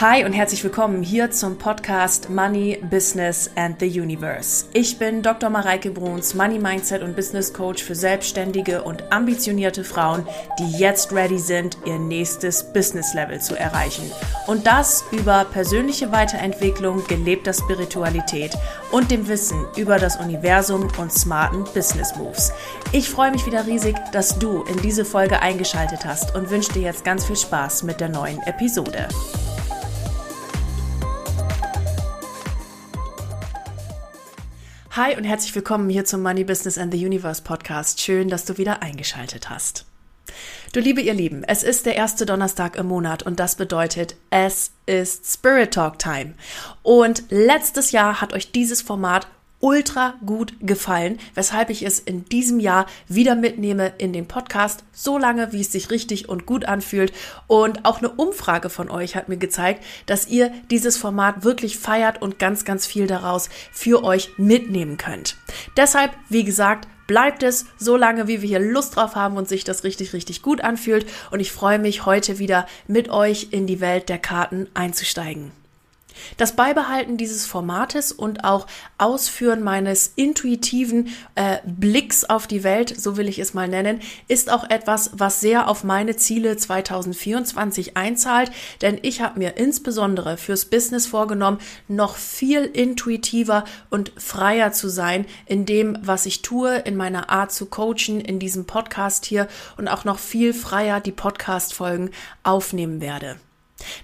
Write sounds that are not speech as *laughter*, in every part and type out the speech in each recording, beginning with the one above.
Hi und herzlich willkommen hier zum Podcast Money, Business and the Universe. Ich bin Dr. Mareike Bruns, Money Mindset und Business Coach für selbstständige und ambitionierte Frauen, die jetzt ready sind, ihr nächstes Business Level zu erreichen. Und das über persönliche Weiterentwicklung, gelebter Spiritualität und dem Wissen über das Universum und smarten Business Moves. Ich freue mich wieder riesig, dass du in diese Folge eingeschaltet hast und wünsche dir jetzt ganz viel Spaß mit der neuen Episode. Hi und herzlich willkommen hier zum Money Business and the Universe Podcast. Schön, dass du wieder eingeschaltet hast. Du liebe ihr Lieben, es ist der erste Donnerstag im Monat und das bedeutet, es ist Spirit Talk Time. Und letztes Jahr hat euch dieses Format ultra gut gefallen, weshalb ich es in diesem Jahr wieder mitnehme in den Podcast, so lange, wie es sich richtig und gut anfühlt. Und auch eine Umfrage von euch hat mir gezeigt, dass ihr dieses Format wirklich feiert und ganz, ganz viel daraus für euch mitnehmen könnt. Deshalb, wie gesagt, bleibt es so lange, wie wir hier Lust drauf haben und sich das richtig, richtig gut anfühlt. Und ich freue mich, heute wieder mit euch in die Welt der Karten einzusteigen. Das Beibehalten dieses Formates und auch Ausführen meines intuitiven äh, Blicks auf die Welt, so will ich es mal nennen, ist auch etwas, was sehr auf meine Ziele 2024 einzahlt, denn ich habe mir insbesondere fürs Business vorgenommen, noch viel intuitiver und freier zu sein in dem, was ich tue, in meiner Art zu coachen, in diesem Podcast hier und auch noch viel freier die Podcast-Folgen aufnehmen werde.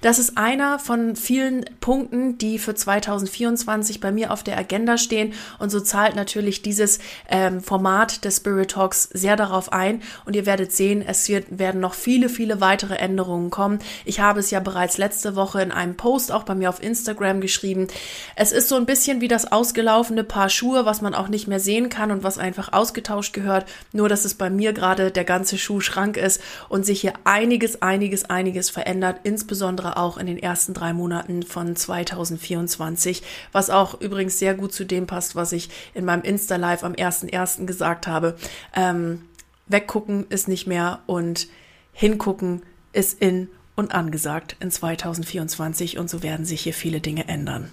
Das ist einer von vielen Punkten, die für 2024 bei mir auf der Agenda stehen. Und so zahlt natürlich dieses ähm, Format des Spirit Talks sehr darauf ein. Und ihr werdet sehen, es wird, werden noch viele, viele weitere Änderungen kommen. Ich habe es ja bereits letzte Woche in einem Post auch bei mir auf Instagram geschrieben. Es ist so ein bisschen wie das ausgelaufene Paar Schuhe, was man auch nicht mehr sehen kann und was einfach ausgetauscht gehört. Nur, dass es bei mir gerade der ganze Schuhschrank ist und sich hier einiges, einiges, einiges verändert, insbesondere insbesondere auch in den ersten drei Monaten von 2024, was auch übrigens sehr gut zu dem passt, was ich in meinem Insta-Live am 1.1. gesagt habe. Ähm, weggucken ist nicht mehr und hingucken ist in und angesagt in 2024 und so werden sich hier viele Dinge ändern.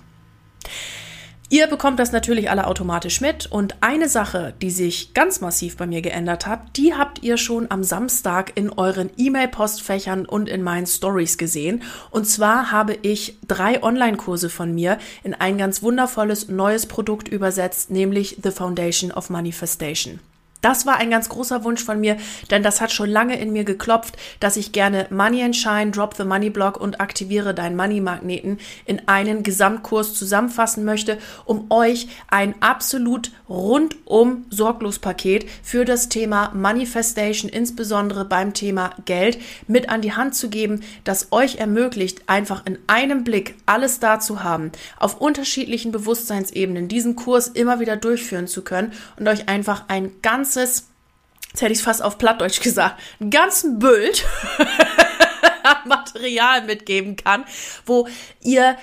Ihr bekommt das natürlich alle automatisch mit und eine Sache, die sich ganz massiv bei mir geändert hat, die habt ihr schon am Samstag in euren E-Mail-Postfächern und in meinen Stories gesehen. Und zwar habe ich drei Online-Kurse von mir in ein ganz wundervolles neues Produkt übersetzt, nämlich The Foundation of Manifestation. Das war ein ganz großer Wunsch von mir, denn das hat schon lange in mir geklopft, dass ich gerne Money and Shine, Drop the Money Block und aktiviere deinen Money Magneten in einen Gesamtkurs zusammenfassen möchte, um euch ein absolut rundum sorglos Paket für das Thema Manifestation, insbesondere beim Thema Geld, mit an die Hand zu geben, das euch ermöglicht, einfach in einem Blick alles da zu haben, auf unterschiedlichen Bewusstseinsebenen diesen Kurs immer wieder durchführen zu können und euch einfach ein ganz ganzes, jetzt hätte ich es fast auf Plattdeutsch gesagt, einen ganzen Bild *laughs* Material mitgeben kann, wo ihr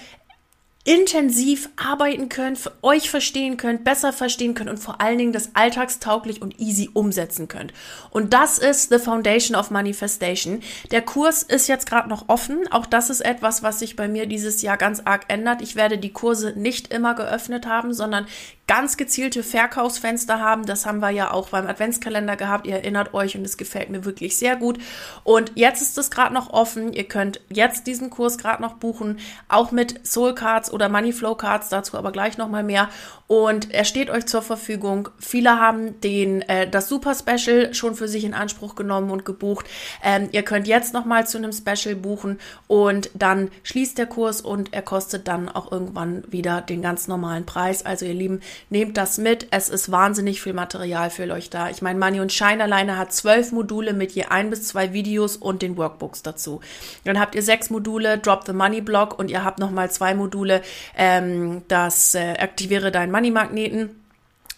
intensiv arbeiten könnt, für euch verstehen könnt, besser verstehen könnt und vor allen Dingen das alltagstauglich und easy umsetzen könnt. Und das ist The Foundation of Manifestation. Der Kurs ist jetzt gerade noch offen. Auch das ist etwas, was sich bei mir dieses Jahr ganz arg ändert. Ich werde die Kurse nicht immer geöffnet haben, sondern ganz gezielte Verkaufsfenster haben. Das haben wir ja auch beim Adventskalender gehabt. Ihr erinnert euch und es gefällt mir wirklich sehr gut. Und jetzt ist es gerade noch offen. Ihr könnt jetzt diesen Kurs gerade noch buchen, auch mit Soul Cards oder Moneyflow Cards, dazu aber gleich nochmal mehr. Und er steht euch zur Verfügung. Viele haben den äh, das Super Special schon für sich in Anspruch genommen und gebucht. Ähm, ihr könnt jetzt nochmal zu einem Special buchen und dann schließt der Kurs und er kostet dann auch irgendwann wieder den ganz normalen Preis. Also ihr Lieben, nehmt das mit. Es ist wahnsinnig viel Material für euch da. Ich meine, Money und Shine alleine hat zwölf Module mit je ein bis zwei Videos und den Workbooks dazu. Dann habt ihr sechs Module Drop the Money Block und ihr habt nochmal zwei Module ähm, das äh, aktiviere deinen Money Magneten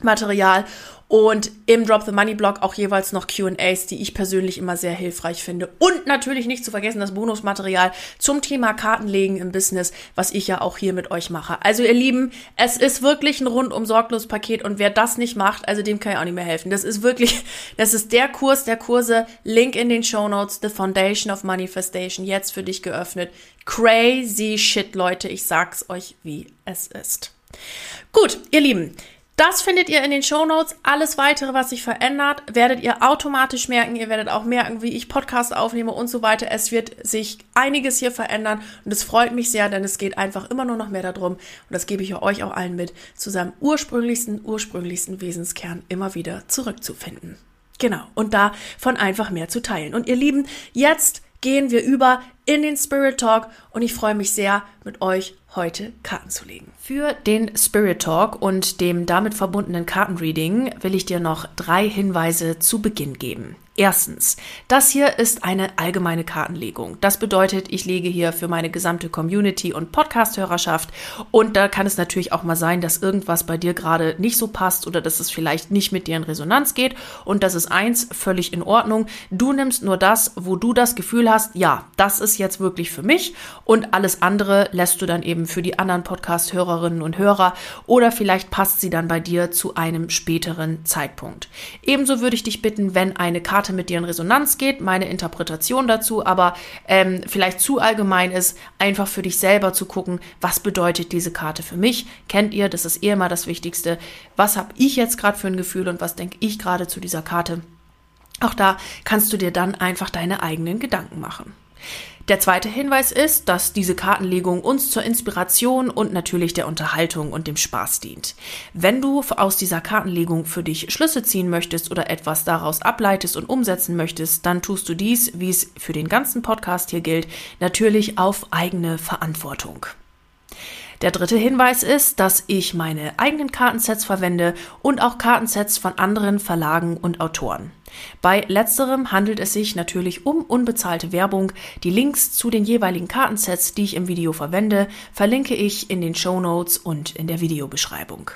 Material und im Drop the Money Blog auch jeweils noch Q&As, die ich persönlich immer sehr hilfreich finde. Und natürlich nicht zu vergessen das Bonusmaterial zum Thema Kartenlegen im Business, was ich ja auch hier mit euch mache. Also ihr Lieben, es ist wirklich ein rundum sorglos Paket und wer das nicht macht, also dem kann ich auch nicht mehr helfen. Das ist wirklich, *laughs* das ist der Kurs der Kurse. Link in den Show Notes, The Foundation of Manifestation, jetzt für dich geöffnet. Crazy shit, Leute. Ich sag's euch, wie es ist. Gut, ihr Lieben. Das findet ihr in den Show Notes. Alles weitere, was sich verändert, werdet ihr automatisch merken. Ihr werdet auch merken, wie ich Podcast aufnehme und so weiter. Es wird sich einiges hier verändern und es freut mich sehr, denn es geht einfach immer nur noch mehr darum, und das gebe ich euch auch allen mit, zu seinem ursprünglichsten, ursprünglichsten Wesenskern immer wieder zurückzufinden. Genau. Und davon einfach mehr zu teilen. Und ihr Lieben, jetzt gehen wir über in den Spirit Talk und ich freue mich sehr, mit euch heute Karten zu legen. Für den Spirit Talk und dem damit verbundenen Kartenreading will ich dir noch drei Hinweise zu Beginn geben. Erstens, das hier ist eine allgemeine Kartenlegung. Das bedeutet, ich lege hier für meine gesamte Community und Podcast-Hörerschaft und da kann es natürlich auch mal sein, dass irgendwas bei dir gerade nicht so passt oder dass es vielleicht nicht mit dir in Resonanz geht und das ist eins völlig in Ordnung. Du nimmst nur das, wo du das Gefühl hast, ja, das ist jetzt wirklich für mich und alles andere lässt du dann eben für die anderen Podcast-Hörerinnen und Hörer oder vielleicht passt sie dann bei dir zu einem späteren Zeitpunkt. Ebenso würde ich dich bitten, wenn eine Karte mit dir in Resonanz geht, meine Interpretation dazu, aber ähm, vielleicht zu allgemein ist, einfach für dich selber zu gucken, was bedeutet diese Karte für mich? Kennt ihr, das ist eh immer das Wichtigste. Was habe ich jetzt gerade für ein Gefühl und was denke ich gerade zu dieser Karte? Auch da kannst du dir dann einfach deine eigenen Gedanken machen. Der zweite Hinweis ist, dass diese Kartenlegung uns zur Inspiration und natürlich der Unterhaltung und dem Spaß dient. Wenn du aus dieser Kartenlegung für dich Schlüsse ziehen möchtest oder etwas daraus ableitest und umsetzen möchtest, dann tust du dies, wie es für den ganzen Podcast hier gilt, natürlich auf eigene Verantwortung. Der dritte Hinweis ist, dass ich meine eigenen Kartensets verwende und auch Kartensets von anderen Verlagen und Autoren. Bei letzterem handelt es sich natürlich um unbezahlte Werbung. Die Links zu den jeweiligen Kartensets, die ich im Video verwende, verlinke ich in den Show Notes und in der Videobeschreibung.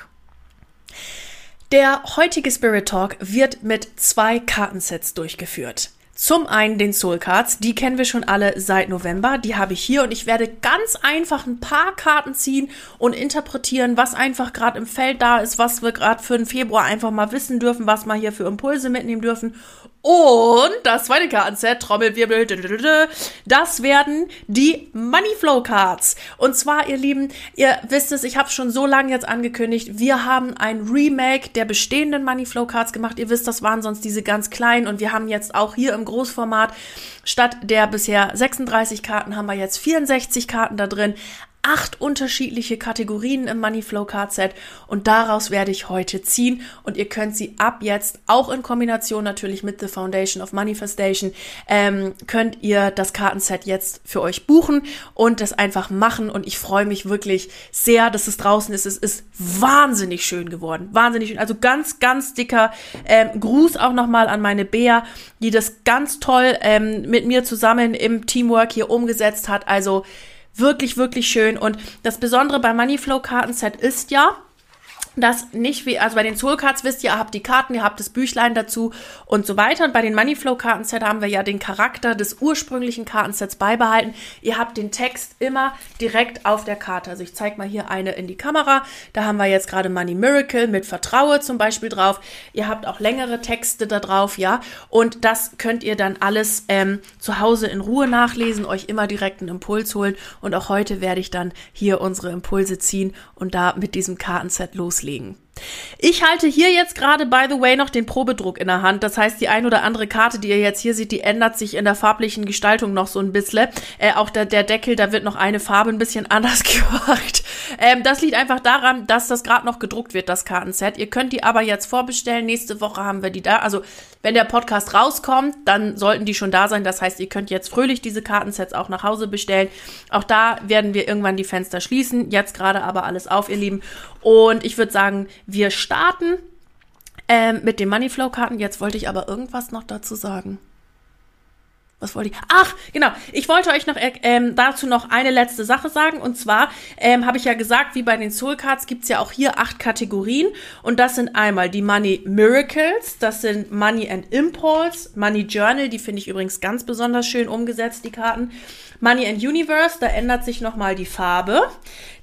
Der heutige Spirit Talk wird mit zwei Kartensets durchgeführt. Zum einen den Soul Cards, die kennen wir schon alle seit November, die habe ich hier und ich werde ganz einfach ein paar Karten ziehen und interpretieren, was einfach gerade im Feld da ist, was wir gerade für den Februar einfach mal wissen dürfen, was wir hier für Impulse mitnehmen dürfen und das zweite Kartenset, Trommelwirbel, das werden die Moneyflow Cards. Und zwar, ihr Lieben, ihr wisst es, ich habe schon so lange jetzt angekündigt, wir haben ein Remake der bestehenden Moneyflow Cards gemacht. Ihr wisst, das waren sonst diese ganz kleinen und wir haben jetzt auch hier im Großformat statt der bisher 36 Karten haben wir jetzt 64 Karten da drin acht unterschiedliche Kategorien im Moneyflow Card Set und daraus werde ich heute ziehen und ihr könnt sie ab jetzt auch in Kombination natürlich mit The Foundation of Manifestation ähm, könnt ihr das Kartenset jetzt für euch buchen und das einfach machen und ich freue mich wirklich sehr, dass es draußen ist. Es ist wahnsinnig schön geworden, wahnsinnig schön. Also ganz, ganz dicker ähm, Gruß auch nochmal an meine Bea, die das ganz toll ähm, mit mir zusammen im Teamwork hier umgesetzt hat. Also Wirklich, wirklich schön. Und das Besondere beim Moneyflow Kartenset ist ja, dass nicht wie, also bei den Soul Cards wisst ihr, ihr habt die Karten, ihr habt das Büchlein dazu und so weiter. Und bei den Moneyflow Kartenset haben wir ja den Charakter des ursprünglichen Kartensets beibehalten. Ihr habt den Text immer direkt auf der Karte. Also ich zeige mal hier eine in die Kamera. Da haben wir jetzt gerade Money Miracle mit Vertraue zum Beispiel drauf. Ihr habt auch längere Texte da drauf, ja. Und das könnt ihr dann alles ähm, zu Hause in Ruhe nachlesen, euch immer direkt einen Impuls holen. Und auch heute werde ich dann hier unsere Impulse ziehen und da mit diesem Kartenset loslegen loslegen. Ich halte hier jetzt gerade, by the way, noch den Probedruck in der Hand. Das heißt, die ein oder andere Karte, die ihr jetzt hier seht, die ändert sich in der farblichen Gestaltung noch so ein bisschen. Äh, auch der, der Deckel, da wird noch eine Farbe ein bisschen *laughs* anders gemacht. Ähm, das liegt einfach daran, dass das gerade noch gedruckt wird, das Kartenset. Ihr könnt die aber jetzt vorbestellen. Nächste Woche haben wir die da. Also, wenn der Podcast rauskommt, dann sollten die schon da sein. Das heißt, ihr könnt jetzt fröhlich diese Kartensets auch nach Hause bestellen. Auch da werden wir irgendwann die Fenster schließen. Jetzt gerade aber alles auf, ihr Lieben. Und ich würde sagen, wir starten ähm, mit den Moneyflow-Karten. Jetzt wollte ich aber irgendwas noch dazu sagen. Was wollte ich? Ach, genau. Ich wollte euch noch ähm, dazu noch eine letzte Sache sagen. Und zwar ähm, habe ich ja gesagt, wie bei den Soul Cards gibt es ja auch hier acht Kategorien. Und das sind einmal die Money Miracles, das sind Money and Impulse, Money Journal, die finde ich übrigens ganz besonders schön umgesetzt, die Karten. Money and Universe, da ändert sich nochmal die Farbe.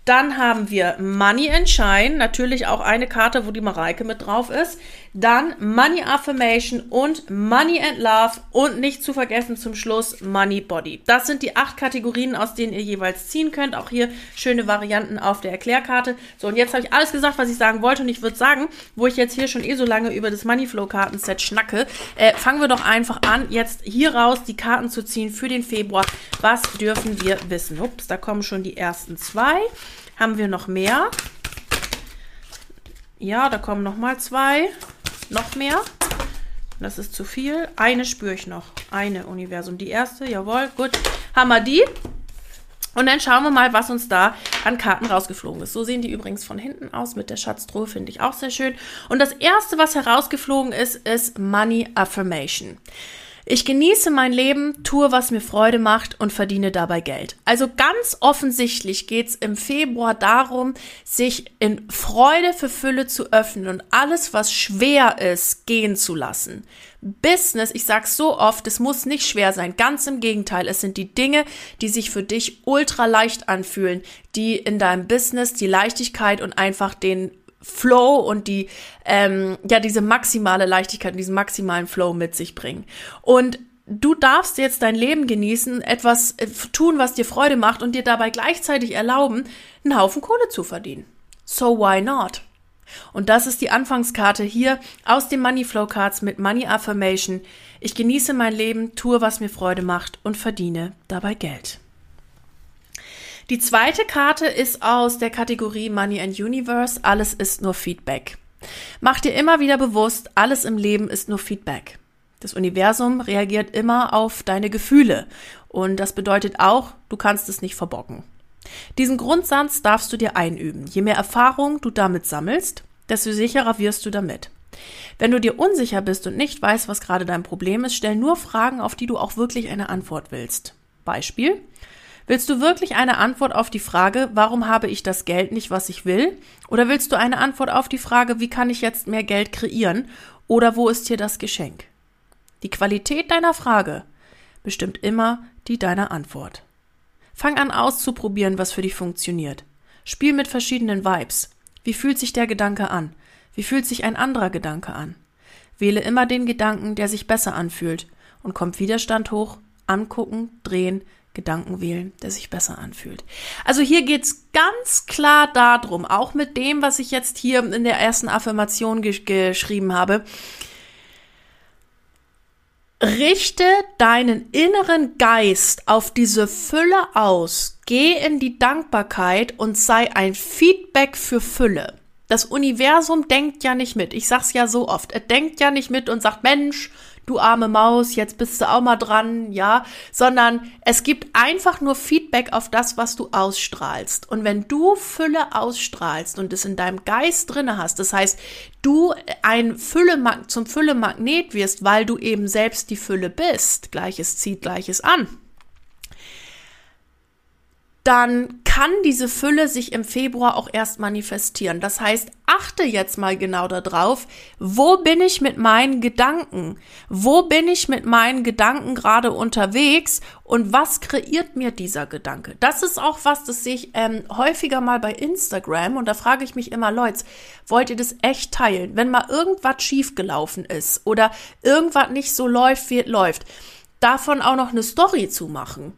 Dann haben wir Money and Shine, natürlich auch eine Karte, wo die Mareike mit drauf ist. Dann Money Affirmation und Money and Love und nicht zu vergessen zum Schluss Money Body. Das sind die acht Kategorien, aus denen ihr jeweils ziehen könnt. Auch hier schöne Varianten auf der Erklärkarte. So, und jetzt habe ich alles gesagt, was ich sagen wollte. Und ich würde sagen, wo ich jetzt hier schon eh so lange über das Moneyflow Kartenset schnacke, äh, fangen wir doch einfach an, jetzt hier raus die Karten zu ziehen für den Februar. Was dürfen wir wissen? Ups, da kommen schon die ersten zwei. Haben wir noch mehr? Ja, da kommen noch mal zwei. Noch mehr. Das ist zu viel. Eine spüre ich noch. Eine Universum. Die erste, jawohl, gut. Haben wir die. Und dann schauen wir mal, was uns da an Karten rausgeflogen ist. So sehen die übrigens von hinten aus mit der Schatztruhe, finde ich auch sehr schön. Und das erste, was herausgeflogen ist, ist Money Affirmation. Ich genieße mein Leben, tue, was mir Freude macht und verdiene dabei Geld. Also ganz offensichtlich geht es im Februar darum, sich in Freude für Fülle zu öffnen und alles, was schwer ist, gehen zu lassen. Business, ich sag's so oft, es muss nicht schwer sein. Ganz im Gegenteil, es sind die Dinge, die sich für dich ultra leicht anfühlen, die in deinem Business die Leichtigkeit und einfach den Flow und die, ähm, ja, diese maximale Leichtigkeit und diesen maximalen Flow mit sich bringen. Und du darfst jetzt dein Leben genießen, etwas äh, tun, was dir Freude macht und dir dabei gleichzeitig erlauben, einen Haufen Kohle zu verdienen. So why not? Und das ist die Anfangskarte hier aus den Money Flow Cards mit Money Affirmation. Ich genieße mein Leben, tue, was mir Freude macht und verdiene dabei Geld. Die zweite Karte ist aus der Kategorie Money and Universe. Alles ist nur Feedback. Mach dir immer wieder bewusst, alles im Leben ist nur Feedback. Das Universum reagiert immer auf deine Gefühle. Und das bedeutet auch, du kannst es nicht verbocken. Diesen Grundsatz darfst du dir einüben. Je mehr Erfahrung du damit sammelst, desto sicherer wirst du damit. Wenn du dir unsicher bist und nicht weißt, was gerade dein Problem ist, stell nur Fragen, auf die du auch wirklich eine Antwort willst. Beispiel. Willst du wirklich eine Antwort auf die Frage, warum habe ich das Geld nicht, was ich will? Oder willst du eine Antwort auf die Frage, wie kann ich jetzt mehr Geld kreieren? Oder wo ist hier das Geschenk? Die Qualität deiner Frage bestimmt immer die deiner Antwort. Fang an auszuprobieren, was für dich funktioniert. Spiel mit verschiedenen Vibes. Wie fühlt sich der Gedanke an? Wie fühlt sich ein anderer Gedanke an? Wähle immer den Gedanken, der sich besser anfühlt und kommt Widerstand hoch, angucken, drehen, Gedanken wählen, der sich besser anfühlt. Also hier geht's ganz klar darum, auch mit dem, was ich jetzt hier in der ersten Affirmation gesch geschrieben habe. Richte deinen inneren Geist auf diese Fülle aus, geh in die Dankbarkeit und sei ein Feedback für Fülle. Das Universum denkt ja nicht mit. Ich sag's ja so oft. Er denkt ja nicht mit und sagt, Mensch, du arme Maus, jetzt bist du auch mal dran, ja, sondern es gibt einfach nur Feedback auf das, was du ausstrahlst. Und wenn du Fülle ausstrahlst und es in deinem Geist drinne hast, das heißt, du ein Fülle zum Fülle-Magnet wirst, weil du eben selbst die Fülle bist, Gleiches zieht Gleiches an dann kann diese Fülle sich im Februar auch erst manifestieren. Das heißt, achte jetzt mal genau darauf, wo bin ich mit meinen Gedanken? Wo bin ich mit meinen Gedanken gerade unterwegs und was kreiert mir dieser Gedanke? Das ist auch was, das sehe ich ähm, häufiger mal bei Instagram und da frage ich mich immer, Leute, wollt ihr das echt teilen? Wenn mal irgendwas schiefgelaufen ist oder irgendwas nicht so läuft, wie es läuft, davon auch noch eine Story zu machen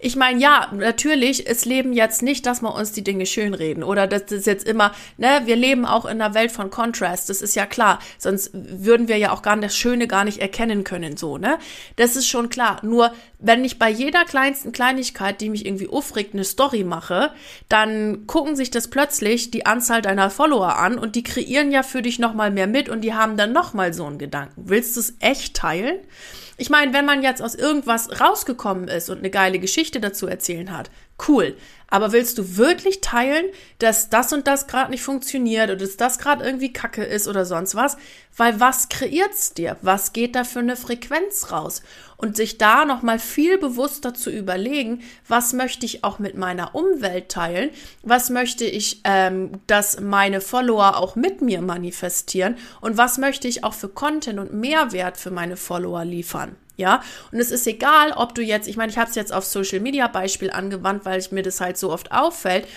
ich meine, ja, natürlich, es leben jetzt nicht, dass wir uns die Dinge schönreden oder das ist jetzt immer, ne, wir leben auch in einer Welt von Contrast, das ist ja klar, sonst würden wir ja auch gar das Schöne gar nicht erkennen können, so, ne? Das ist schon klar. Nur, wenn ich bei jeder kleinsten Kleinigkeit, die mich irgendwie aufregt, eine Story mache, dann gucken sich das plötzlich die Anzahl deiner Follower an und die kreieren ja für dich nochmal mehr mit und die haben dann nochmal so einen Gedanken. Willst du es echt teilen? Ich meine, wenn man jetzt aus irgendwas rausgekommen ist und eine geile Geschichte dazu erzählen hat, cool. Aber willst du wirklich teilen, dass das und das gerade nicht funktioniert oder dass das gerade irgendwie Kacke ist oder sonst was? Weil was kreiert's dir? Was geht da für eine Frequenz raus? Und sich da nochmal viel bewusster zu überlegen, was möchte ich auch mit meiner Umwelt teilen? Was möchte ich, ähm, dass meine Follower auch mit mir manifestieren? Und was möchte ich auch für Content und Mehrwert für meine Follower liefern? Ja, und es ist egal, ob du jetzt, ich meine, ich habe es jetzt auf Social Media Beispiel angewandt, weil ich mir das halt so oft auffällt,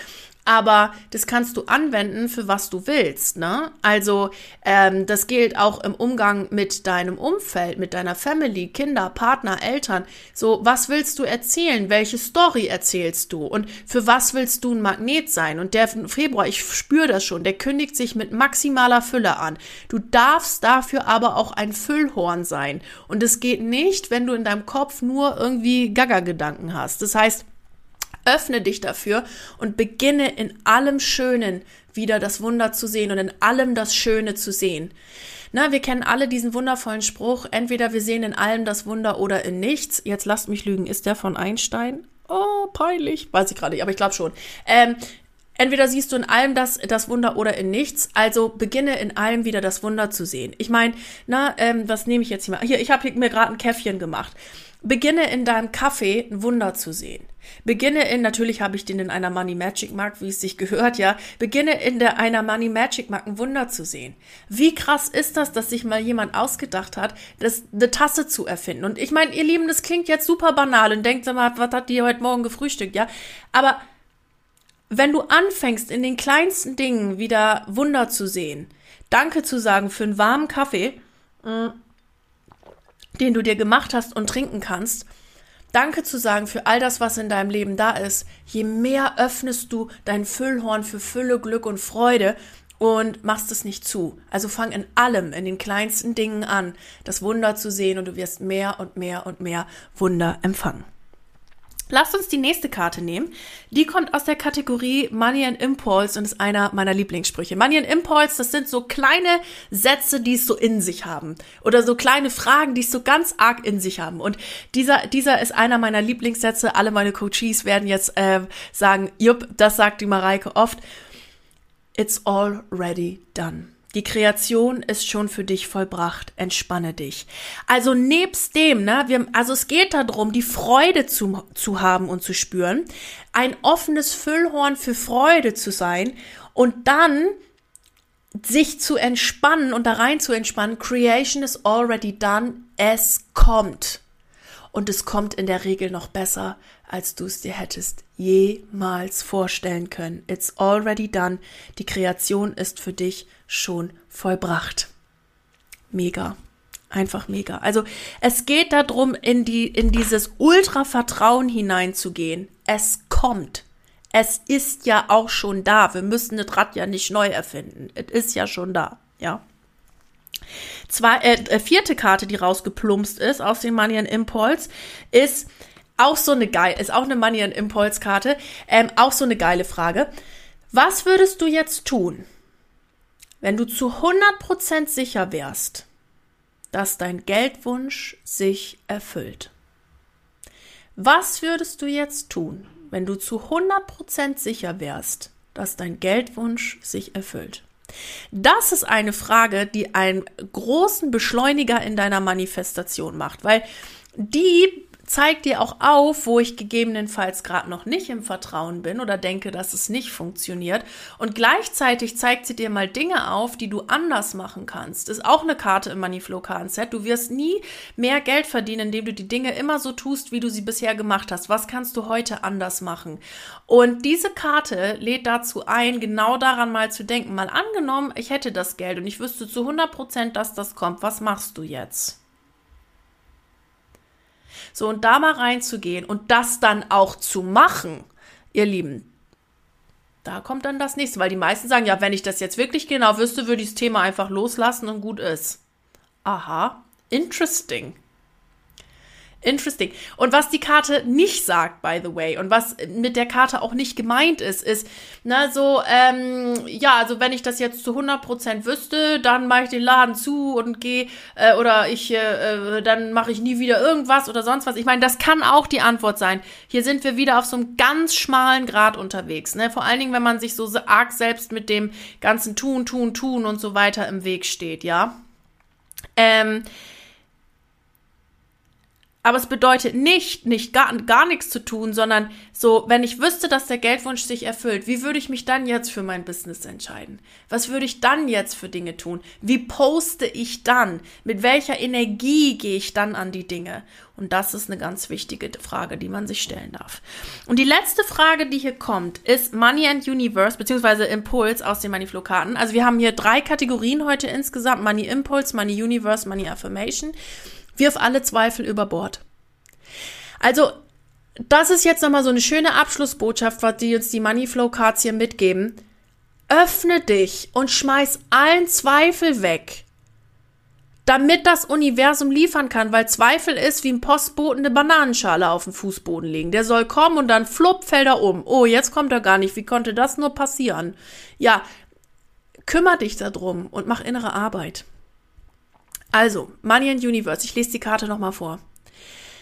aber das kannst du anwenden für was du willst, ne? Also ähm, das gilt auch im Umgang mit deinem Umfeld, mit deiner Family, Kinder, Partner, Eltern. So, was willst du erzählen? Welche Story erzählst du? Und für was willst du ein Magnet sein? Und der Februar, ich spüre das schon, der kündigt sich mit maximaler Fülle an. Du darfst dafür aber auch ein Füllhorn sein. Und es geht nicht, wenn du in deinem Kopf nur irgendwie Gaga-Gedanken hast. Das heißt, Öffne dich dafür und beginne in allem Schönen wieder das Wunder zu sehen und in allem das Schöne zu sehen. Na, wir kennen alle diesen wundervollen Spruch, entweder wir sehen in allem das Wunder oder in nichts. Jetzt lasst mich lügen, ist der von Einstein? Oh, peinlich. Weiß ich gerade nicht, aber ich glaube schon. Ähm, entweder siehst du in allem das, das Wunder oder in nichts. Also beginne in allem wieder das Wunder zu sehen. Ich meine, na, ähm, was nehme ich jetzt hier mal? Hier, ich habe mir gerade ein Käffchen gemacht. Beginne in deinem Kaffee ein Wunder zu sehen. Beginne in, natürlich habe ich den in einer Money Magic Mark, wie es sich gehört, ja. Beginne in der, einer Money Magic Mark ein Wunder zu sehen. Wie krass ist das, dass sich mal jemand ausgedacht hat, das, eine Tasse zu erfinden? Und ich meine, ihr Lieben, das klingt jetzt super banal und denkt mal, was hat die heute Morgen gefrühstückt, ja? Aber wenn du anfängst, in den kleinsten Dingen wieder Wunder zu sehen, Danke zu sagen für einen warmen Kaffee, mm, den du dir gemacht hast und trinken kannst, Danke zu sagen für all das, was in deinem Leben da ist, je mehr öffnest du dein Füllhorn für Fülle, Glück und Freude und machst es nicht zu. Also fang in allem, in den kleinsten Dingen an, das Wunder zu sehen und du wirst mehr und mehr und mehr Wunder empfangen. Lasst uns die nächste Karte nehmen. Die kommt aus der Kategorie Money and Impulse und ist einer meiner Lieblingssprüche. Money and Impulse, das sind so kleine Sätze, die es so in sich haben. Oder so kleine Fragen, die es so ganz arg in sich haben. Und dieser, dieser ist einer meiner Lieblingssätze. Alle meine Coaches werden jetzt äh, sagen, jupp, das sagt die Mareike oft. It's already done. Die Kreation ist schon für dich vollbracht. Entspanne dich. Also nebst dem, ne, wir, also es geht darum, die Freude zu, zu haben und zu spüren, ein offenes Füllhorn für Freude zu sein und dann sich zu entspannen und da rein zu entspannen. Creation is already done. Es kommt. Und es kommt in der Regel noch besser, als du es dir hättest jemals vorstellen können. It's already done. Die Kreation ist für dich schon vollbracht. Mega. Einfach mega. Also es geht darum, in, die, in dieses Ultra-Vertrauen hineinzugehen. Es kommt. Es ist ja auch schon da. Wir müssen das Rad ja nicht neu erfinden. Es ist ja schon da. Ja. Zwei, äh, äh vierte Karte, die rausgeplumpst ist aus dem Money and Impulse, ist auch so eine geile, ist auch eine Money and Impulse Karte, ähm, auch so eine geile Frage. Was würdest du jetzt tun, wenn du zu 100% sicher wärst, dass dein Geldwunsch sich erfüllt? Was würdest du jetzt tun, wenn du zu 100% sicher wärst, dass dein Geldwunsch sich erfüllt? Das ist eine Frage, die einen großen Beschleuniger in deiner Manifestation macht, weil die zeigt dir auch auf, wo ich gegebenenfalls gerade noch nicht im Vertrauen bin oder denke, dass es nicht funktioniert. Und gleichzeitig zeigt sie dir mal Dinge auf, die du anders machen kannst. Ist auch eine Karte im Moneyflow Set. Du wirst nie mehr Geld verdienen, indem du die Dinge immer so tust, wie du sie bisher gemacht hast. Was kannst du heute anders machen? Und diese Karte lädt dazu ein, genau daran mal zu denken. Mal angenommen, ich hätte das Geld und ich wüsste zu 100 Prozent, dass das kommt. Was machst du jetzt? So, und da mal reinzugehen und das dann auch zu machen, ihr Lieben, da kommt dann das nächste, weil die meisten sagen, ja, wenn ich das jetzt wirklich genau wüsste, würde ich das Thema einfach loslassen und gut ist. Aha, interesting. Interesting. Und was die Karte nicht sagt, by the way, und was mit der Karte auch nicht gemeint ist, ist, na, so, ähm, ja, also wenn ich das jetzt zu 100% wüsste, dann mache ich den Laden zu und gehe, äh, oder ich, äh, äh, dann mache ich nie wieder irgendwas oder sonst was. Ich meine, das kann auch die Antwort sein. Hier sind wir wieder auf so einem ganz schmalen Grad unterwegs, ne? Vor allen Dingen, wenn man sich so arg selbst mit dem ganzen Tun, Tun, Tun und so weiter im Weg steht, ja? Ähm, aber es bedeutet nicht, nicht gar, gar nichts zu tun, sondern so, wenn ich wüsste, dass der Geldwunsch sich erfüllt, wie würde ich mich dann jetzt für mein Business entscheiden? Was würde ich dann jetzt für Dinge tun? Wie poste ich dann? Mit welcher Energie gehe ich dann an die Dinge? Und das ist eine ganz wichtige Frage, die man sich stellen darf. Und die letzte Frage, die hier kommt, ist Money and Universe, beziehungsweise Impuls aus den Moneyflow-Karten. Also wir haben hier drei Kategorien heute insgesamt. Money Impulse, Money Universe, Money Affirmation. Wirf alle Zweifel über Bord. Also, das ist jetzt nochmal so eine schöne Abschlussbotschaft, was die uns die Moneyflow Cards hier mitgeben. Öffne dich und schmeiß allen Zweifel weg, damit das Universum liefern kann, weil Zweifel ist wie ein Postboten eine Bananenschale auf den Fußboden legen. Der soll kommen und dann flupp fällt er um. Oh, jetzt kommt er gar nicht. Wie konnte das nur passieren? Ja, kümmer dich darum und mach innere Arbeit. Also, Money and Universe, ich lese die Karte nochmal vor.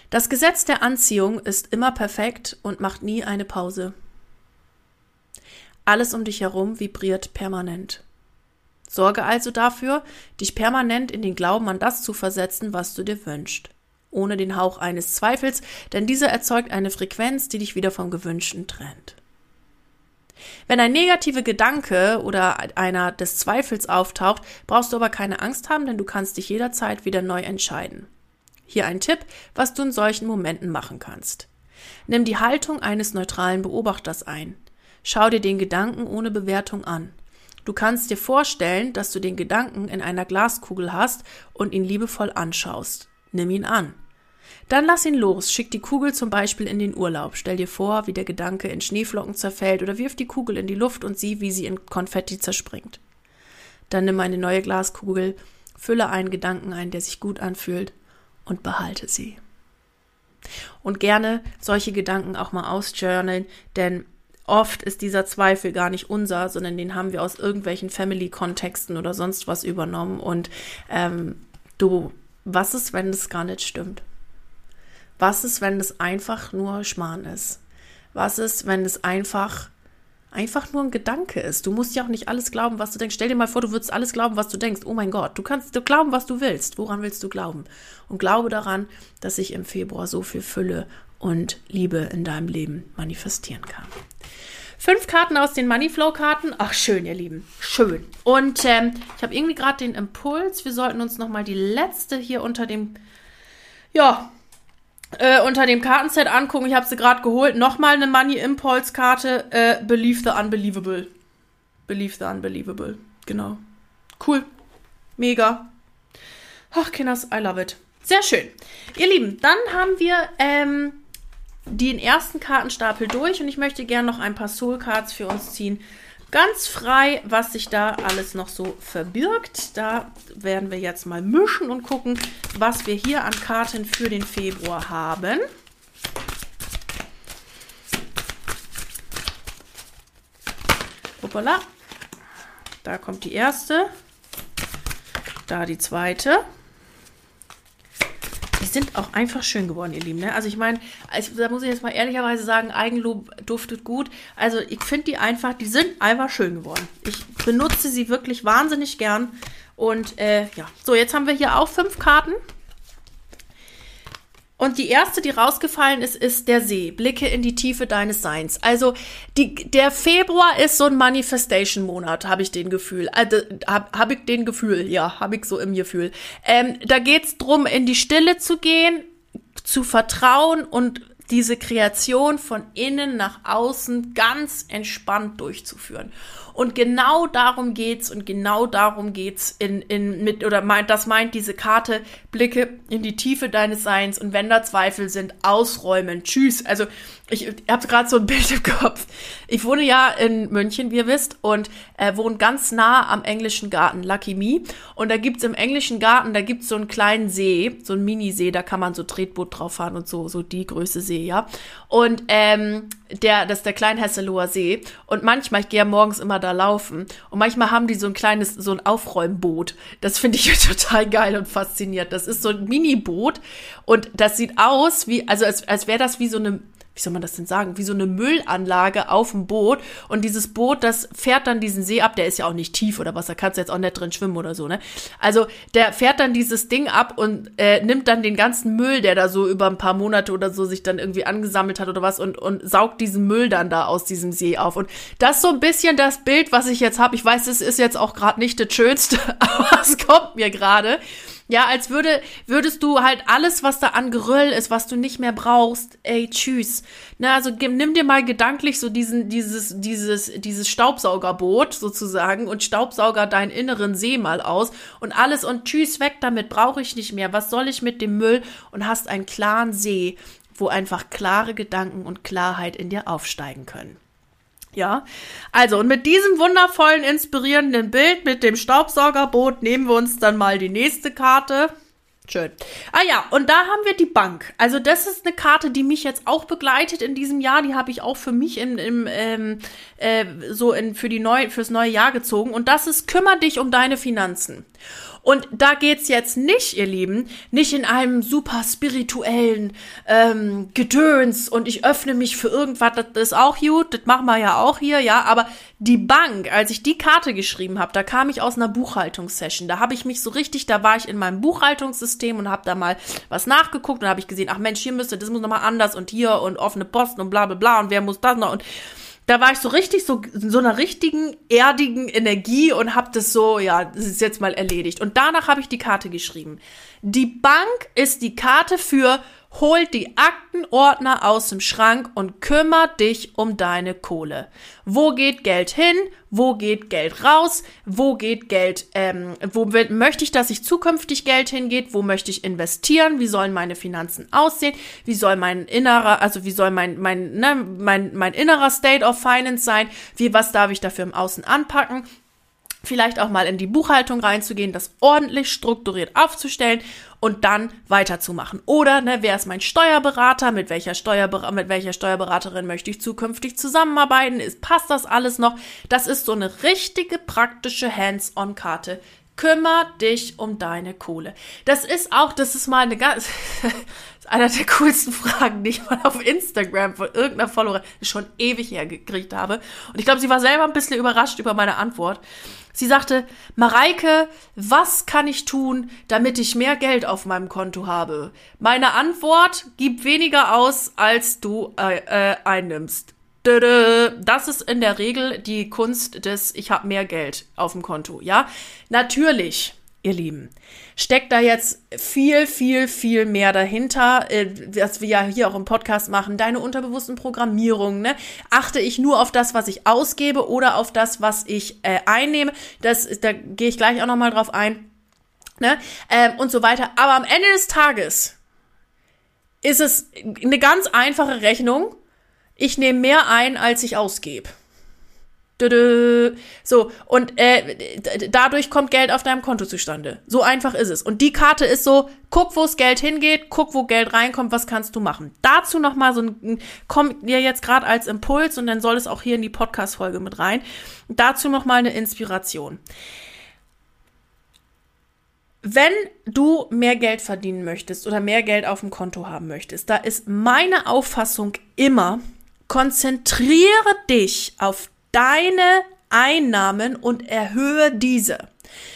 Das Gesetz der Anziehung ist immer perfekt und macht nie eine Pause. Alles um dich herum vibriert permanent. Sorge also dafür, dich permanent in den Glauben an das zu versetzen, was du dir wünschst. Ohne den Hauch eines Zweifels, denn dieser erzeugt eine Frequenz, die dich wieder vom Gewünschten trennt. Wenn ein negativer Gedanke oder einer des Zweifels auftaucht, brauchst du aber keine Angst haben, denn du kannst dich jederzeit wieder neu entscheiden. Hier ein Tipp, was du in solchen Momenten machen kannst. Nimm die Haltung eines neutralen Beobachters ein. Schau dir den Gedanken ohne Bewertung an. Du kannst dir vorstellen, dass du den Gedanken in einer Glaskugel hast und ihn liebevoll anschaust. Nimm ihn an. Dann lass ihn los, schick die Kugel zum Beispiel in den Urlaub. Stell dir vor, wie der Gedanke in Schneeflocken zerfällt oder wirf die Kugel in die Luft und sieh, wie sie in Konfetti zerspringt. Dann nimm eine neue Glaskugel, fülle einen Gedanken ein, der sich gut anfühlt und behalte sie. Und gerne solche Gedanken auch mal ausjournalen, denn oft ist dieser Zweifel gar nicht unser, sondern den haben wir aus irgendwelchen Family-Kontexten oder sonst was übernommen. Und ähm, du, was ist, wenn es gar nicht stimmt? Was ist, wenn es einfach nur Schmarrn ist? Was ist, wenn es einfach einfach nur ein Gedanke ist? Du musst ja auch nicht alles glauben, was du denkst. Stell dir mal vor, du würdest alles glauben, was du denkst. Oh mein Gott, du kannst du glauben, was du willst. Woran willst du glauben? Und glaube daran, dass ich im Februar so viel Fülle und Liebe in deinem Leben manifestieren kann. Fünf Karten aus den Moneyflow-Karten. Ach, schön, ihr Lieben. Schön. Und ähm, ich habe irgendwie gerade den Impuls, wir sollten uns nochmal die letzte hier unter dem, ja, äh, unter dem Kartenset angucken. Ich habe sie gerade geholt. Nochmal eine Money Impulse Karte. Äh, Believe the Unbelievable. Believe the Unbelievable. Genau. Cool. Mega. Ach, Kinders, I love it. Sehr schön. Ihr Lieben, dann haben wir ähm, den ersten Kartenstapel durch und ich möchte gerne noch ein paar Soul Cards für uns ziehen ganz frei, was sich da alles noch so verbirgt. Da werden wir jetzt mal mischen und gucken, was wir hier an Karten für den Februar haben. Hoppala. Da kommt die erste. Da die zweite sind auch einfach schön geworden, ihr Lieben. Ne? Also ich meine, da muss ich jetzt mal ehrlicherweise sagen, Eigenlob duftet gut. Also ich finde die einfach, die sind einfach schön geworden. Ich benutze sie wirklich wahnsinnig gern. Und äh, ja, so, jetzt haben wir hier auch fünf Karten. Und die erste, die rausgefallen ist, ist der See. Blicke in die Tiefe deines Seins. Also die, der Februar ist so ein Manifestation-Monat, habe ich den Gefühl. Also, habe hab ich den Gefühl, ja, habe ich so im Gefühl. Ähm, da geht's drum, in die Stille zu gehen, zu vertrauen und diese Kreation von innen nach außen ganz entspannt durchzuführen. Und genau darum geht's und genau darum geht's in, in mit oder meint das meint diese Karte Blicke in die Tiefe deines Seins und wenn da Zweifel sind ausräumen. Tschüss. Also ich, ich habe gerade so ein Bild im Kopf. Ich wohne ja in München, wie ihr wisst, und äh, wohne ganz nah am englischen Garten, Lucky Me. Und da gibt's im englischen Garten, da gibt's so einen kleinen See, so einen Minisee, da kann man so Tretboot drauf fahren und so, so die Größe See, ja. Und ähm, der, das ist der Kleinhesseloher See. Und manchmal, ich gehe ja morgens immer da laufen. Und manchmal haben die so ein kleines, so ein Aufräumboot. Das finde ich *laughs* total geil und faszinierend. Das ist so ein Mini-Boot. Und das sieht aus wie, also als, als wäre das wie so eine wie soll man das denn sagen, wie so eine Müllanlage auf dem Boot. Und dieses Boot, das fährt dann diesen See ab, der ist ja auch nicht tief oder was, da kannst du jetzt auch nicht drin schwimmen oder so, ne? Also der fährt dann dieses Ding ab und äh, nimmt dann den ganzen Müll, der da so über ein paar Monate oder so sich dann irgendwie angesammelt hat oder was und, und saugt diesen Müll dann da aus diesem See auf. Und das ist so ein bisschen das Bild, was ich jetzt habe. Ich weiß, es ist jetzt auch gerade nicht das Schönste, *laughs* aber es kommt mir gerade. Ja, als würde, würdest du halt alles, was da an Geröll ist, was du nicht mehr brauchst, ey, tschüss. Na, also nimm dir mal gedanklich so diesen, dieses, dieses, dieses Staubsaugerboot sozusagen und staubsauger deinen inneren See mal aus und alles und tschüss weg damit, brauche ich nicht mehr. Was soll ich mit dem Müll? Und hast einen klaren See, wo einfach klare Gedanken und Klarheit in dir aufsteigen können. Ja, also und mit diesem wundervollen, inspirierenden Bild mit dem Staubsaugerboot nehmen wir uns dann mal die nächste Karte. Schön. Ah ja, und da haben wir die Bank. Also das ist eine Karte, die mich jetzt auch begleitet in diesem Jahr. Die habe ich auch für mich in, im, ähm, äh, so in, für die neu, fürs neue Jahr gezogen. Und das ist, kümmer dich um deine Finanzen. Und da geht's jetzt nicht, ihr Lieben, nicht in einem super spirituellen ähm, Gedöns und ich öffne mich für irgendwas, das ist auch gut, das machen wir ja auch hier, ja, aber die Bank, als ich die Karte geschrieben habe, da kam ich aus einer Buchhaltungssession, da habe ich mich so richtig, da war ich in meinem Buchhaltungssystem und habe da mal was nachgeguckt und habe ich gesehen, ach Mensch, hier müsste, das muss nochmal anders und hier und offene Posten und bla bla bla und wer muss das noch und da war ich so richtig so so einer richtigen erdigen Energie und habe das so, ja, das ist jetzt mal erledigt. Und danach habe ich die Karte geschrieben. Die Bank ist die Karte für holt die Aktenordner aus dem Schrank und kümmert dich um deine Kohle. Wo geht Geld hin? Wo geht Geld raus? Wo geht Geld, ähm, wo möchte ich, dass ich zukünftig Geld hingeht? Wo möchte ich investieren? Wie sollen meine Finanzen aussehen? Wie soll mein innerer, also wie soll mein, mein, ne, mein, mein innerer State of Finance sein? Wie, was darf ich dafür im Außen anpacken? Vielleicht auch mal in die Buchhaltung reinzugehen, das ordentlich strukturiert aufzustellen und dann weiterzumachen. Oder, ne, wer ist mein Steuerberater? Mit welcher, Steuerber mit welcher Steuerberaterin möchte ich zukünftig zusammenarbeiten? Ist, passt das alles noch? Das ist so eine richtige praktische Hands-on-Karte. Kümmer dich um deine Kohle. Das ist auch, das ist mal eine ganz, *laughs* einer der coolsten Fragen, die ich mal auf Instagram von irgendeiner Follower schon ewig hergekriegt habe. Und ich glaube, sie war selber ein bisschen überrascht über meine Antwort. Sie sagte, Mareike, was kann ich tun, damit ich mehr Geld auf meinem Konto habe? Meine Antwort, gib weniger aus, als du äh, äh, einnimmst. Das ist in der Regel die Kunst des Ich habe mehr Geld auf dem Konto, ja? Natürlich ihr Lieben, steckt da jetzt viel, viel, viel mehr dahinter, äh, was wir ja hier auch im Podcast machen, deine unterbewussten Programmierungen, ne? Achte ich nur auf das, was ich ausgebe oder auf das, was ich äh, einnehme? Das, da gehe ich gleich auch nochmal drauf ein, ne? Ähm, und so weiter. Aber am Ende des Tages ist es eine ganz einfache Rechnung. Ich nehme mehr ein, als ich ausgebe. So, und äh, dadurch kommt Geld auf deinem Konto zustande. So einfach ist es. Und die Karte ist so, guck, wo das Geld hingeht, guck, wo Geld reinkommt, was kannst du machen. Dazu nochmal so ein, kommt dir jetzt gerade als Impuls und dann soll es auch hier in die Podcast-Folge mit rein. Dazu nochmal eine Inspiration. Wenn du mehr Geld verdienen möchtest oder mehr Geld auf dem Konto haben möchtest, da ist meine Auffassung immer, konzentriere dich auf deine Einnahmen und erhöhe diese.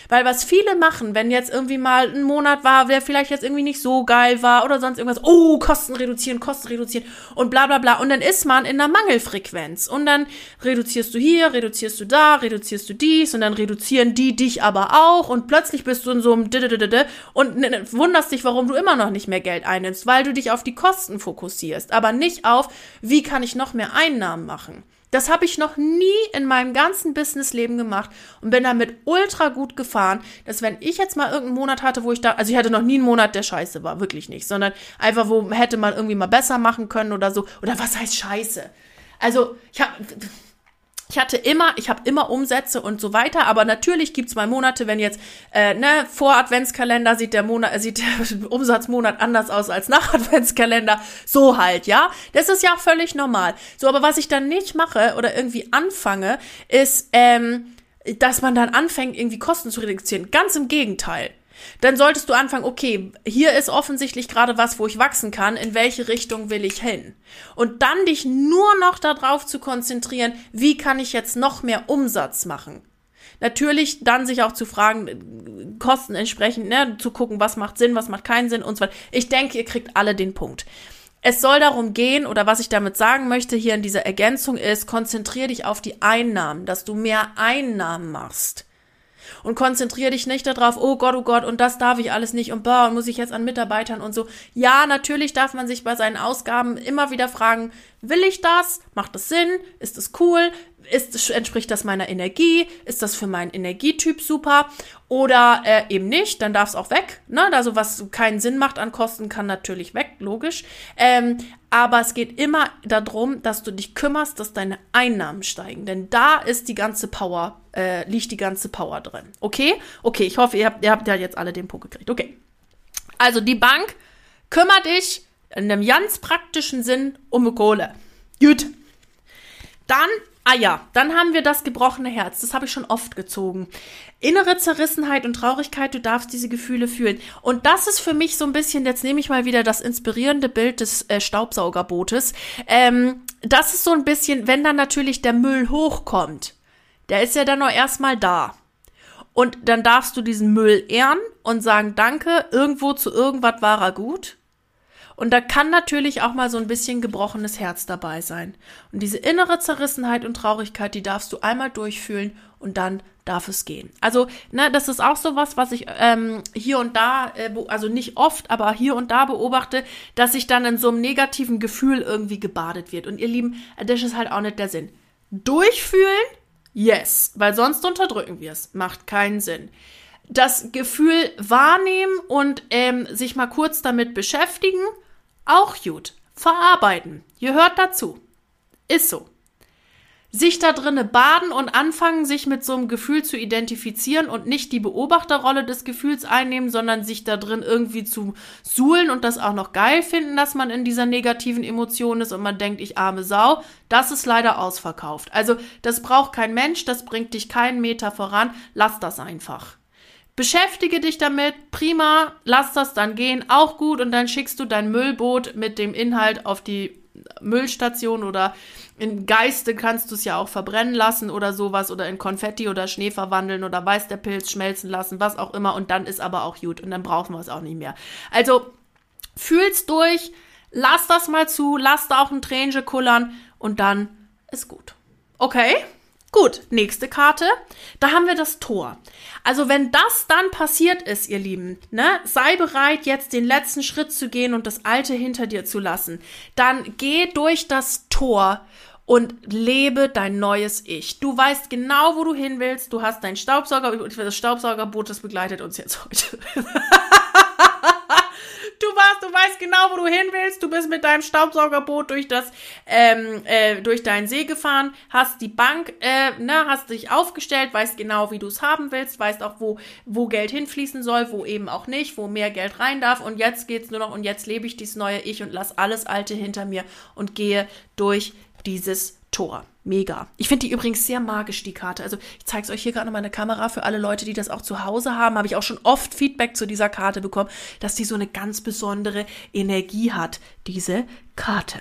Weil was viele machen, wenn jetzt irgendwie mal ein Monat war, der vielleicht jetzt irgendwie nicht so geil war oder sonst irgendwas, oh, Kosten reduzieren, Kosten reduzieren und bla bla bla. Und dann ist man in der Mangelfrequenz. Und dann reduzierst du hier, reduzierst du da, reduzierst du dies und dann reduzieren die dich aber auch und plötzlich bist du in so einem und wunderst dich, warum du immer noch nicht mehr Geld einnimmst, weil du dich auf die Kosten fokussierst, aber nicht auf, wie kann ich noch mehr Einnahmen machen. Das habe ich noch nie in meinem ganzen Businessleben gemacht und bin damit ultra gut gefahren, dass wenn ich jetzt mal irgendeinen Monat hatte, wo ich da, also ich hatte noch nie einen Monat, der scheiße war, wirklich nicht, sondern einfach, wo hätte man irgendwie mal besser machen können oder so. Oder was heißt scheiße? Also, ich habe ich hatte immer, ich habe immer Umsätze und so weiter, aber natürlich gibt's mal Monate, wenn jetzt äh, ne, vor Adventskalender sieht der Monat, äh, sieht der *laughs* Umsatzmonat anders aus als nach Adventskalender, so halt, ja. Das ist ja völlig normal. So, aber was ich dann nicht mache oder irgendwie anfange, ist, ähm, dass man dann anfängt, irgendwie Kosten zu reduzieren. Ganz im Gegenteil. Dann solltest du anfangen, okay, hier ist offensichtlich gerade was, wo ich wachsen kann, in welche Richtung will ich hin? Und dann dich nur noch darauf zu konzentrieren, wie kann ich jetzt noch mehr Umsatz machen? Natürlich dann sich auch zu fragen, Kosten entsprechend, ne, zu gucken, was macht Sinn, was macht keinen Sinn und so weiter. Ich denke, ihr kriegt alle den Punkt. Es soll darum gehen, oder was ich damit sagen möchte hier in dieser Ergänzung ist, konzentriere dich auf die Einnahmen, dass du mehr Einnahmen machst und konzentriere dich nicht darauf, oh Gott, oh Gott, und das darf ich alles nicht und boah, und muss ich jetzt an Mitarbeitern und so. Ja, natürlich darf man sich bei seinen Ausgaben immer wieder fragen, will ich das? Macht das Sinn? Ist das cool? Ist, entspricht das meiner Energie? Ist das für meinen Energietyp super? Oder äh, eben nicht, dann darf es auch weg. Ne? Also was keinen Sinn macht an Kosten, kann natürlich weg, logisch. Ähm, aber es geht immer darum, dass du dich kümmerst, dass deine Einnahmen steigen. Denn da ist die ganze Power, äh, liegt die ganze Power drin. Okay? Okay, ich hoffe, ihr habt, ihr habt ja jetzt alle den Punkt gekriegt. Okay. Also die Bank, kümmere dich in einem ganz praktischen Sinn um Kohle. Gut. Dann Ah ja, dann haben wir das gebrochene Herz. Das habe ich schon oft gezogen. Innere Zerrissenheit und Traurigkeit, du darfst diese Gefühle fühlen. Und das ist für mich so ein bisschen, jetzt nehme ich mal wieder das inspirierende Bild des äh, Staubsaugerbootes. Ähm, das ist so ein bisschen, wenn dann natürlich der Müll hochkommt, der ist ja dann noch erstmal da. Und dann darfst du diesen Müll ehren und sagen, danke, irgendwo zu irgendwas war er gut. Und da kann natürlich auch mal so ein bisschen gebrochenes Herz dabei sein. Und diese innere Zerrissenheit und Traurigkeit, die darfst du einmal durchfühlen und dann darf es gehen. Also, ne, das ist auch so was, was ich ähm, hier und da, äh, also nicht oft, aber hier und da beobachte, dass sich dann in so einem negativen Gefühl irgendwie gebadet wird. Und ihr Lieben, das ist halt auch nicht der Sinn. Durchfühlen, yes, weil sonst unterdrücken wir es. Macht keinen Sinn das Gefühl wahrnehmen und ähm, sich mal kurz damit beschäftigen auch gut. Verarbeiten. Gehört dazu. Ist so. Sich da drinne baden und anfangen, sich mit so einem Gefühl zu identifizieren und nicht die Beobachterrolle des Gefühls einnehmen, sondern sich da drin irgendwie zu suhlen und das auch noch geil finden, dass man in dieser negativen Emotion ist und man denkt, ich arme Sau, das ist leider ausverkauft. Also, das braucht kein Mensch, das bringt dich keinen Meter voran, lass das einfach. Beschäftige dich damit, prima, lass das dann gehen, auch gut und dann schickst du dein Müllboot mit dem Inhalt auf die Müllstation oder in Geiste kannst du es ja auch verbrennen lassen oder sowas oder in Konfetti oder Schnee verwandeln oder weiß der Pilz schmelzen lassen, was auch immer und dann ist aber auch gut und dann brauchen wir es auch nicht mehr. Also fühl's durch, lass das mal zu, lass da auch ein Tränchen kullern und dann ist gut. Okay? Gut, nächste Karte. Da haben wir das Tor. Also wenn das dann passiert ist, ihr Lieben, ne, sei bereit, jetzt den letzten Schritt zu gehen und das Alte hinter dir zu lassen. Dann geh durch das Tor und lebe dein neues Ich. Du weißt genau, wo du hin willst. Du hast dein Staubsauger, das Staubsaugerboot, das begleitet uns jetzt heute. *laughs* Du warst, du weißt genau, wo du hin willst. Du bist mit deinem Staubsaugerboot durch das, ähm, äh, durch deinen See gefahren, hast die Bank, äh, ne, hast dich aufgestellt, weißt genau, wie du es haben willst, weißt auch, wo, wo Geld hinfließen soll, wo eben auch nicht, wo mehr Geld rein darf. Und jetzt geht's nur noch und jetzt lebe ich dieses neue Ich und lass alles Alte hinter mir und gehe durch dieses Tor. Mega. Ich finde die übrigens sehr magisch, die Karte. Also ich zeige es euch hier gerade nochmal eine Kamera für alle Leute, die das auch zu Hause haben. Habe ich auch schon oft Feedback zu dieser Karte bekommen, dass die so eine ganz besondere Energie hat, diese Karte.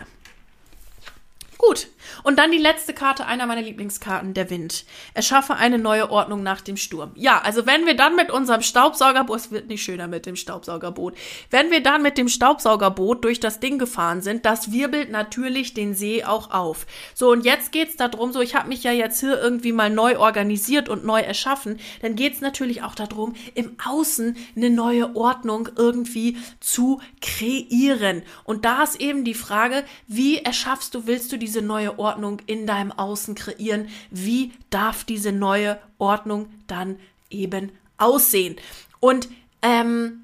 Gut. Und dann die letzte Karte, einer meiner Lieblingskarten, der Wind. Erschaffe eine neue Ordnung nach dem Sturm. Ja, also wenn wir dann mit unserem Staubsaugerboot, es wird nicht schöner mit dem Staubsaugerboot, wenn wir dann mit dem Staubsaugerboot durch das Ding gefahren sind, das wirbelt natürlich den See auch auf. So, und jetzt geht's darum, so, ich habe mich ja jetzt hier irgendwie mal neu organisiert und neu erschaffen, dann geht's natürlich auch darum, im Außen eine neue Ordnung irgendwie zu kreieren. Und da ist eben die Frage, wie erschaffst du, willst du diese neue Ordnung in deinem Außen kreieren? Wie darf diese neue Ordnung dann eben aussehen? Und ähm,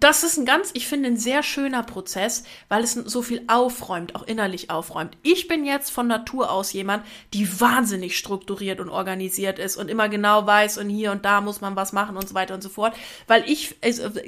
das ist ein ganz, ich finde, ein sehr schöner Prozess, weil es so viel aufräumt, auch innerlich aufräumt. Ich bin jetzt von Natur aus jemand, die wahnsinnig strukturiert und organisiert ist und immer genau weiß und hier und da muss man was machen und so weiter und so fort. Weil ich,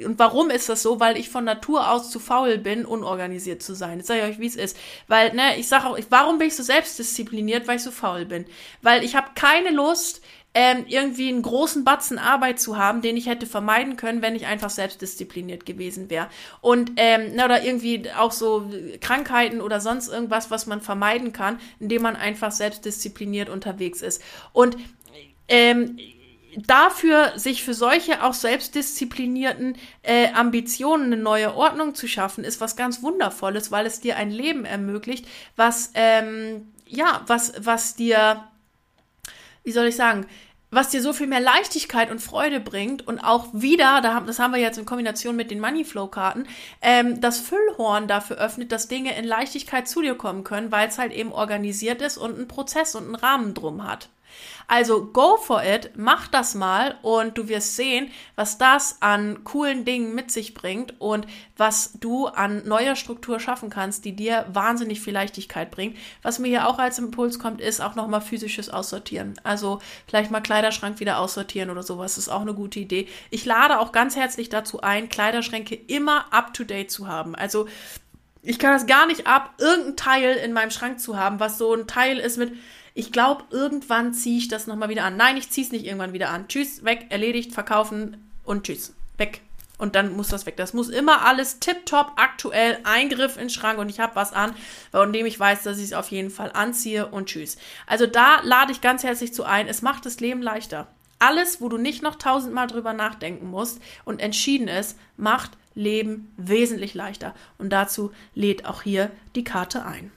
und warum ist das so? Weil ich von Natur aus zu faul bin, unorganisiert zu sein. Jetzt sage ich euch, wie es ist. Weil, ne, ich sage auch, warum bin ich so selbstdiszipliniert? Weil ich so faul bin. Weil ich habe keine Lust, ähm, irgendwie einen großen Batzen Arbeit zu haben, den ich hätte vermeiden können, wenn ich einfach selbstdiszipliniert gewesen wäre. Und ähm, na, oder irgendwie auch so Krankheiten oder sonst irgendwas, was man vermeiden kann, indem man einfach selbstdiszipliniert unterwegs ist. Und ähm, dafür, sich für solche auch selbstdisziplinierten äh, Ambitionen eine neue Ordnung zu schaffen, ist was ganz Wundervolles, weil es dir ein Leben ermöglicht, was, ähm, ja, was, was dir, wie soll ich sagen, was dir so viel mehr Leichtigkeit und Freude bringt und auch wieder, das haben wir jetzt in Kombination mit den Moneyflow-Karten, ähm, das Füllhorn dafür öffnet, dass Dinge in Leichtigkeit zu dir kommen können, weil es halt eben organisiert ist und einen Prozess und einen Rahmen drum hat. Also go for it, mach das mal und du wirst sehen, was das an coolen Dingen mit sich bringt und was du an neuer Struktur schaffen kannst, die dir wahnsinnig viel Leichtigkeit bringt. Was mir hier auch als Impuls kommt, ist auch nochmal physisches Aussortieren. Also vielleicht mal Kleiderschrank wieder aussortieren oder sowas, ist auch eine gute Idee. Ich lade auch ganz herzlich dazu ein, Kleiderschränke immer up to date zu haben. Also ich kann das gar nicht ab, irgendein Teil in meinem Schrank zu haben, was so ein Teil ist mit, ich glaube, irgendwann ziehe ich das nochmal wieder an. Nein, ich ziehe es nicht irgendwann wieder an. Tschüss, weg, erledigt, verkaufen und tschüss, weg. Und dann muss das weg. Das muss immer alles tipptopp, aktuell, Eingriff in den Schrank und ich habe was an, von dem ich weiß, dass ich es auf jeden Fall anziehe und tschüss. Also da lade ich ganz herzlich zu ein. Es macht das Leben leichter. Alles, wo du nicht noch tausendmal drüber nachdenken musst und entschieden ist, macht Leben wesentlich leichter. Und dazu lädt auch hier die Karte ein.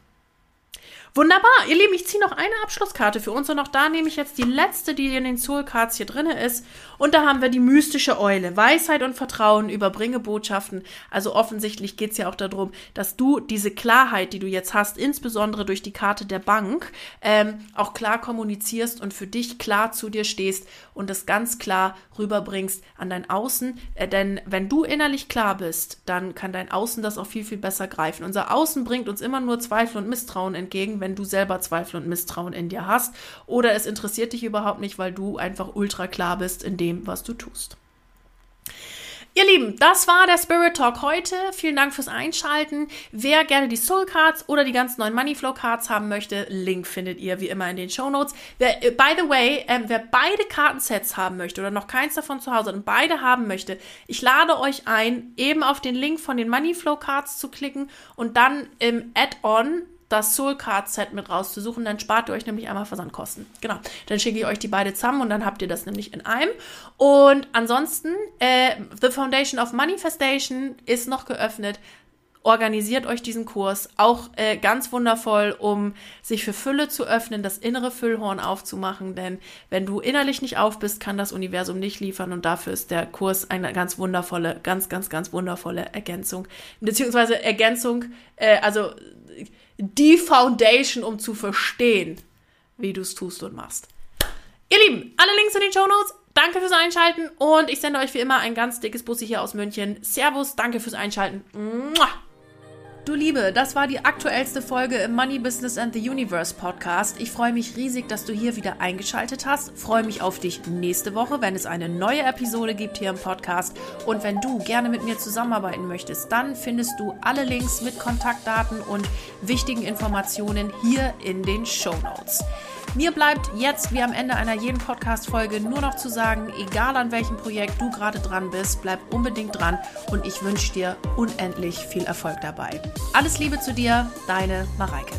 Wunderbar, ihr Lieben, ich ziehe noch eine Abschlusskarte für uns und auch da nehme ich jetzt die letzte, die in den Soul Cards hier drin ist. Und da haben wir die mystische Eule. Weisheit und Vertrauen, überbringe Botschaften. Also offensichtlich geht es ja auch darum, dass du diese Klarheit, die du jetzt hast, insbesondere durch die Karte der Bank, ähm, auch klar kommunizierst und für dich klar zu dir stehst und das ganz klar rüberbringst an dein Außen. Äh, denn wenn du innerlich klar bist, dann kann dein Außen das auch viel, viel besser greifen. Unser Außen bringt uns immer nur Zweifel und Misstrauen entgegen wenn du selber Zweifel und Misstrauen in dir hast. Oder es interessiert dich überhaupt nicht, weil du einfach ultra klar bist in dem, was du tust. Ihr Lieben, das war der Spirit Talk heute. Vielen Dank fürs Einschalten. Wer gerne die Soul Cards oder die ganz neuen Money Flow Cards haben möchte, Link findet ihr wie immer in den Show Notes. Wer, äh, by the way, ähm, wer beide Kartensets haben möchte oder noch keins davon zu Hause und beide haben möchte, ich lade euch ein, eben auf den Link von den Money Flow Cards zu klicken und dann im Add-on das Soul Card Set mit rauszusuchen. Dann spart ihr euch nämlich einmal Versandkosten. Genau. Dann schicke ich euch die beide zusammen und dann habt ihr das nämlich in einem. Und ansonsten, äh, The Foundation of Manifestation ist noch geöffnet. Organisiert euch diesen Kurs. Auch äh, ganz wundervoll, um sich für Fülle zu öffnen, das innere Füllhorn aufzumachen. Denn wenn du innerlich nicht auf bist, kann das Universum nicht liefern. Und dafür ist der Kurs eine ganz wundervolle, ganz, ganz, ganz wundervolle Ergänzung. Beziehungsweise Ergänzung, äh, also die Foundation, um zu verstehen, wie du es tust und machst. Ihr Lieben, alle Links in den Show Notes. Danke fürs Einschalten und ich sende euch wie immer ein ganz dickes Bussi hier aus München. Servus, danke fürs Einschalten. Mua. Du Liebe, das war die aktuellste Folge im Money Business and the Universe Podcast. Ich freue mich riesig, dass du hier wieder eingeschaltet hast. Freue mich auf dich nächste Woche, wenn es eine neue Episode gibt hier im Podcast. Und wenn du gerne mit mir zusammenarbeiten möchtest, dann findest du alle Links mit Kontaktdaten und wichtigen Informationen hier in den Show Notes. Mir bleibt jetzt wie am Ende einer jeden Podcast-Folge nur noch zu sagen, egal an welchem Projekt du gerade dran bist, bleib unbedingt dran und ich wünsche dir unendlich viel Erfolg dabei. Alles Liebe zu dir, deine Mareike.